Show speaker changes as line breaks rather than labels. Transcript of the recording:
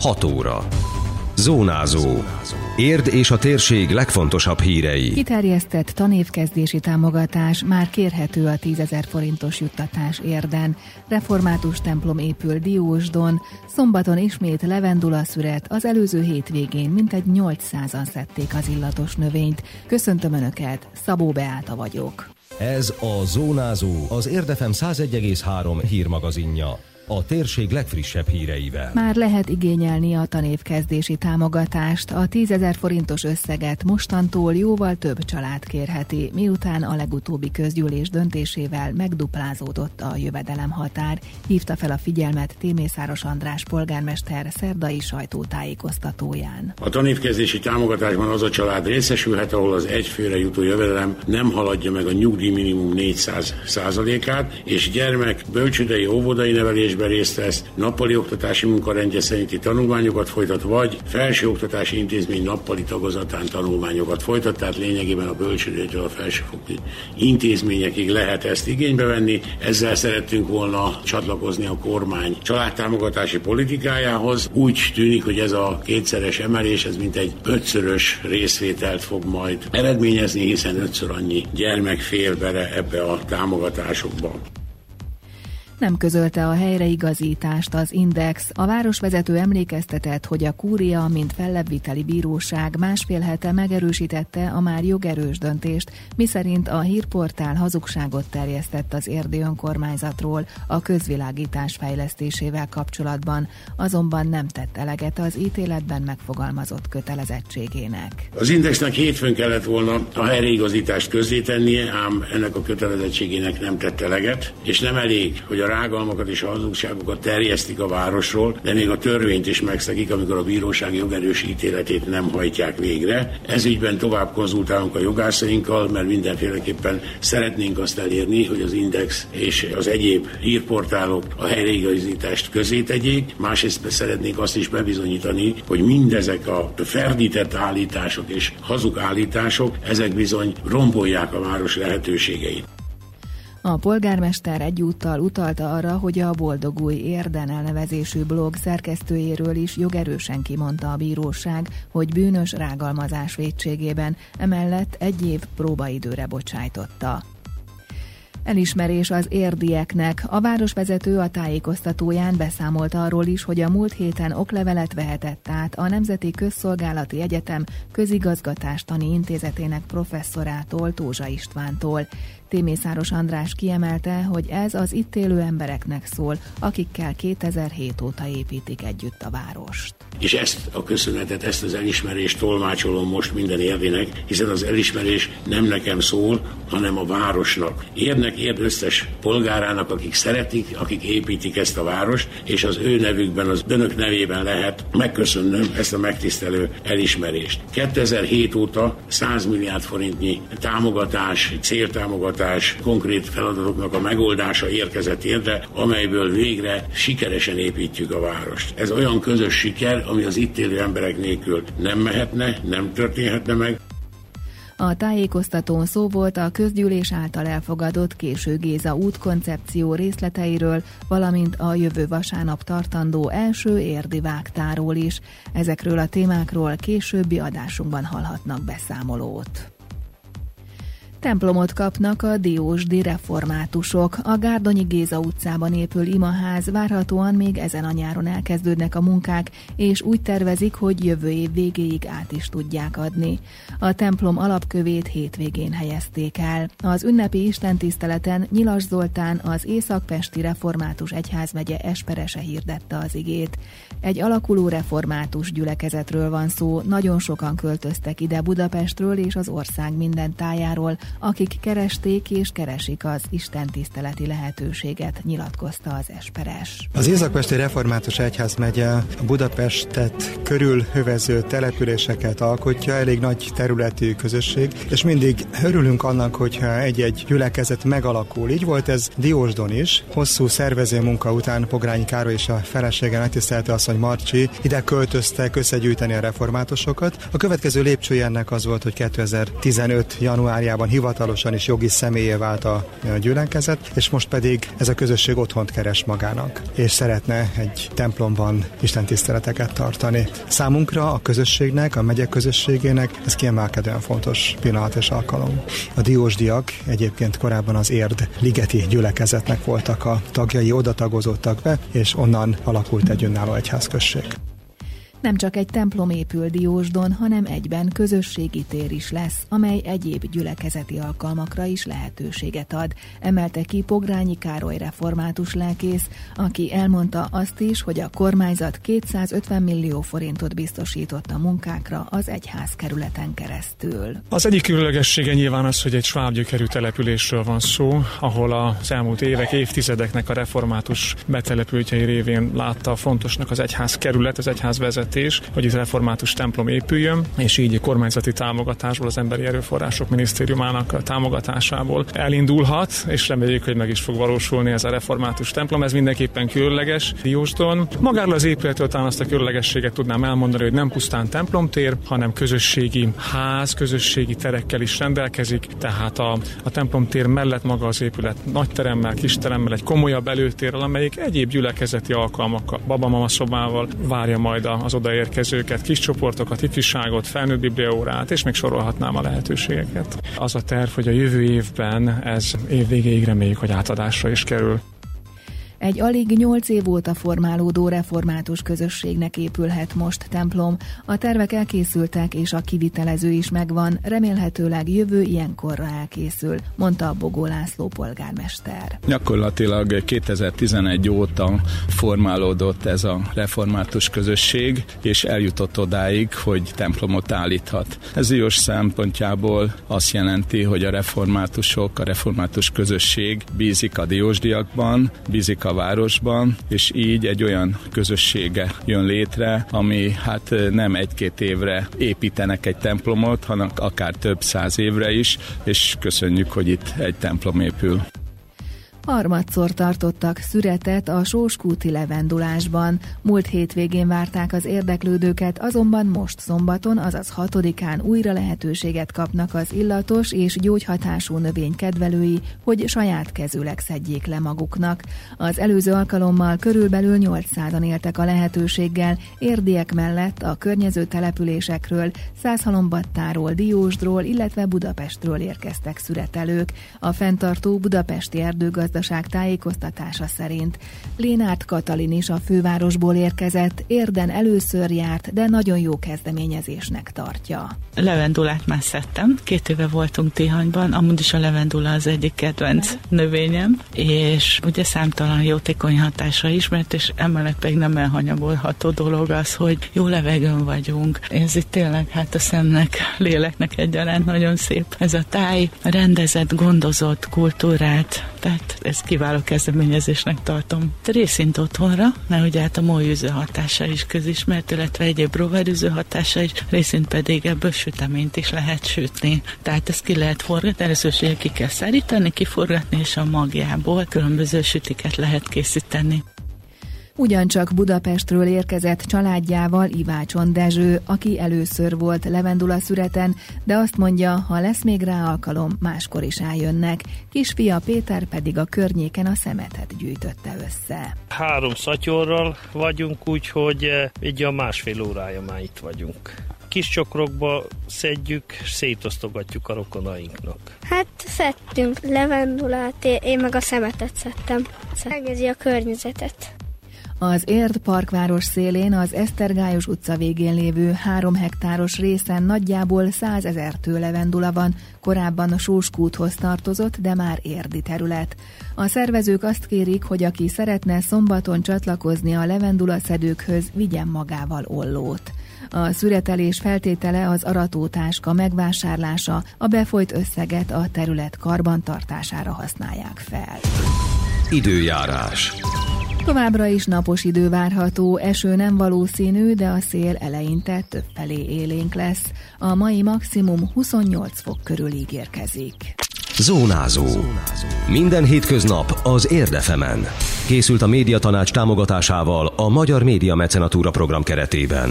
6 óra. Zónázó. Érd és a térség legfontosabb hírei.
Kiterjesztett tanévkezdési támogatás már kérhető a 10 ezer forintos juttatás érden. Református templom épül Diósdon, szombaton ismét levendula szüret, az előző hétvégén mintegy 800-an szedték az illatos növényt. Köszöntöm Önöket, Szabó Beáta vagyok.
Ez a Zónázó, az Érdefem 101,3 hírmagazinja a térség legfrissebb híreivel.
Már lehet igényelni a tanévkezdési támogatást. A 10 ezer forintos összeget mostantól jóval több család kérheti, miután a legutóbbi közgyűlés döntésével megduplázódott a jövedelem határ. Hívta fel a figyelmet Témészáros András polgármester szerdai sajtótájékoztatóján.
A tanévkezdési támogatásban az a család részesülhet, ahol az egyfőre jutó jövedelem nem haladja meg a nyugdíj minimum 400 százalékát, és gyermek bölcsődei óvodai nevelésben képzésben részt vesz, nappali oktatási munkarendje szerinti tanulmányokat folytat, vagy felsőoktatási intézmény nappali tagozatán tanulmányokat folytat, tehát lényegében a bölcsődétől a felsőfokú intézményekig lehet ezt igénybe venni. Ezzel szerettünk volna csatlakozni a kormány családtámogatási politikájához. Úgy tűnik, hogy ez a kétszeres emelés, ez mint egy ötszörös részvételt fog majd eredményezni, hiszen ötször annyi gyermek fél bele ebbe a támogatásokba
nem közölte a helyreigazítást az Index. A városvezető emlékeztetett, hogy a kúria, mint fellebbviteli bíróság másfél hete megerősítette a már jogerős döntést, miszerint a hírportál hazugságot terjesztett az érdi önkormányzatról a közvilágítás fejlesztésével kapcsolatban, azonban nem tett eleget az ítéletben megfogalmazott kötelezettségének.
Az Indexnek hétfőn kellett volna a helyreigazítást közzétennie, ám ennek a kötelezettségének nem tett eleget, és nem elég, hogy a rágalmakat és hazugságokat terjesztik a városról, de még a törvényt is megszegik, amikor a bíróság jogerős ítéletét nem hajtják végre. Ez ügyben tovább konzultálunk a jogászainkkal, mert mindenféleképpen szeretnénk azt elérni, hogy az Index és az egyéb hírportálok a helyreigazítást közé tegyék. Másrészt szeretnénk azt is bebizonyítani, hogy mindezek a ferdített állítások és hazug állítások, ezek bizony rombolják a város lehetőségeit.
A polgármester egyúttal utalta arra, hogy a Boldog Új Érden elnevezésű blog szerkesztőjéről is jogerősen kimondta a bíróság, hogy bűnös rágalmazás védségében, emellett egy év próbaidőre bocsájtotta. Elismerés az érdieknek. A városvezető a tájékoztatóján beszámolt arról is, hogy a múlt héten oklevelet vehetett át a Nemzeti Közszolgálati Egyetem közigazgatástani intézetének professzorától, Tózsa Istvántól. Témészáros András kiemelte, hogy ez az itt élő embereknek szól, akikkel 2007 óta építik együtt a várost.
És ezt a köszönetet, ezt az elismerést tolmácsolom most minden érdének, hiszen az elismerés nem nekem szól, hanem a városnak. Érnek érd összes polgárának, akik szeretik, akik építik ezt a várost, és az ő nevükben, az önök nevében lehet megköszönnöm ezt a megtisztelő elismerést. 2007 óta 100 milliárd forintnyi támogatás, céltámogatás támogatás, konkrét feladatoknak a megoldása érkezett érde, amelyből végre sikeresen építjük a várost. Ez olyan közös siker, ami az itt élő emberek nélkül nem mehetne, nem történhetne meg.
A tájékoztatón szó volt a közgyűlés által elfogadott késő Géza útkoncepció részleteiről, valamint a jövő vasárnap tartandó első érdi vágtáról is. Ezekről a témákról későbbi adásunkban hallhatnak beszámolót. Templomot kapnak a diósdi reformátusok. A Gárdonyi Géza utcában épül imaház, várhatóan még ezen a nyáron elkezdődnek a munkák, és úgy tervezik, hogy jövő év végéig át is tudják adni. A templom alapkövét hétvégén helyezték el. Az ünnepi istentiszteleten Nyilas Zoltán az Északpesti Református Egyházmegye esperese hirdette az igét. Egy alakuló református gyülekezetről van szó, nagyon sokan költöztek ide Budapestről és az ország minden tájáról, akik keresték és keresik az Isten tiszteleti lehetőséget, nyilatkozta az Esperes.
Az Északpesti Református Egyház megye Budapestet körülhövező településeket alkotja, elég nagy területű közösség, és mindig örülünk annak, hogyha egy-egy gyülekezet megalakul. Így volt ez Diósdon is. Hosszú szervező munka után Pogrányi Károly és a felesége megtisztelte asszony Marcsi ide költöztek összegyűjteni a reformátusokat. A következő lépcsője ennek az volt, hogy 2015. januárjában hivatalosan is jogi személyé vált a gyülekezet, és most pedig ez a közösség otthont keres magának, és szeretne egy templomban Isten tiszteleteket tartani. Számunkra, a közösségnek, a megyek közösségének ez kiemelkedően fontos pillanat és alkalom. A diósdiak egyébként korábban az Érd ligeti gyülekezetnek voltak a tagjai, oda tagozódtak be, és onnan alakult egy önálló egyházközség.
Nem csak egy templom épül Diósdon, hanem egyben közösségi tér is lesz, amely egyéb gyülekezeti alkalmakra is lehetőséget ad. Emelte ki Pogrányi Károly református lelkész, aki elmondta azt is, hogy a kormányzat 250 millió forintot biztosított a munkákra az egyház kerületen keresztül.
Az egyik különlegessége nyilván az, hogy egy svábgyökerű településről van szó, ahol az elmúlt évek, évtizedeknek a református betelepültjei révén látta fontosnak az egyház kerület, az egyház vezet vezetés, hogy itt református templom épüljön, és így kormányzati támogatásból, az Emberi Erőforrások Minisztériumának támogatásából elindulhat, és reméljük, hogy meg is fog valósulni ez a református templom. Ez mindenképpen különleges Diósdon. Magáról az épületről talán azt a különlegességet tudnám elmondani, hogy nem pusztán templomtér, hanem közösségi ház, közösségi terekkel is rendelkezik, tehát a, a templomtér mellett maga az épület nagy teremmel, kis teremmel, egy komolyabb előtérrel, amelyik egyéb gyülekezeti alkalmakkal, babamama szobával várja majd az odaérkezőket, kis csoportokat, ifjúságot, felnőtt bibliaórát, és még sorolhatnám a lehetőségeket. Az a terv, hogy a jövő évben ez év végéig reméljük, hogy átadásra is kerül.
Egy alig nyolc év óta formálódó református közösségnek épülhet most templom. A tervek elkészültek, és a kivitelező is megvan, remélhetőleg jövő ilyenkorra elkészül, mondta Bogó László polgármester.
Gyakorlatilag 2011 óta formálódott ez a református közösség, és eljutott odáig, hogy templomot állíthat. Ez Diós szempontjából azt jelenti, hogy a reformátusok, a református közösség bízik a diósdiakban, bízik a a városban, és így egy olyan közössége jön létre, ami hát nem egy-két évre építenek egy templomot, hanem akár több száz évre is, és köszönjük, hogy itt egy templom épül.
Harmadszor tartottak szüretet a Sóskúti levendulásban. Múlt hétvégén várták az érdeklődőket, azonban most szombaton, azaz hatodikán újra lehetőséget kapnak az illatos és gyógyhatású növény kedvelői, hogy saját kezüleg szedjék le maguknak. Az előző alkalommal körülbelül 800-an éltek a lehetőséggel, érdiek mellett a környező településekről, Százhalombattáról, Diósdról, illetve Budapestről érkeztek szüretelők. A fenntartó budapesti erdőgazdaság gazdaság tájékoztatása szerint Lénárt Katalin is a fővárosból érkezett, érden először járt, de nagyon jó kezdeményezésnek tartja.
Levendulát már szedtem, két éve voltunk Tihanyban, amúgy is a levendula az egyik kedvenc növényem, és ugye számtalan jótékony hatása ismert, és emellett pedig nem elhanyagolható dolog az, hogy jó levegőn vagyunk. Ez itt tényleg hát a szemnek, léleknek egyaránt nagyon szép. Ez a táj rendezett, gondozott, kultúrát, tehát ezt kiváló kezdeményezésnek tartom. Részint otthonra, mert ugye hát a mójűző hatása is közismert, illetve egyéb rovarűző hatása is, részint pedig ebből süteményt is lehet sütni. Tehát ezt ki lehet forgatni, először ki kell szárítani, kiforgatni, és a magjából különböző sütiket lehet készíteni.
Ugyancsak Budapestről érkezett családjával Ivácson Dezső, aki először volt levendula szüreten, de azt mondja, ha lesz még rá alkalom, máskor is eljönnek. Kisfia Péter pedig a környéken a szemetet gyűjtötte össze.
Három szatyorral vagyunk, úgyhogy eh, egy a másfél órája már itt vagyunk kis csokrokba szedjük, szétosztogatjuk a rokonainknak.
Hát szedtünk levendulát, én meg a szemetet szedtem. Szegezi a környezetet.
Az Érd parkváros szélén az Esztergályos utca végén lévő három hektáros részen nagyjából 100 ezer tőlevendula van, korábban a Sóskúthoz tartozott, de már érdi terület. A szervezők azt kérik, hogy aki szeretne szombaton csatlakozni a levendula szedőkhöz, vigyen magával ollót. A szüretelés feltétele az aratótáska megvásárlása, a befolyt összeget a terület karbantartására használják fel.
Időjárás.
Továbbra is napos idő várható, eső nem valószínű, de a szél eleinte több felé élénk lesz. A mai maximum 28 fok körül ígérkezik.
Zónázó. Minden hétköznap az Érdefemen. Készült a médiatanács támogatásával a Magyar Média Mecenatúra program keretében.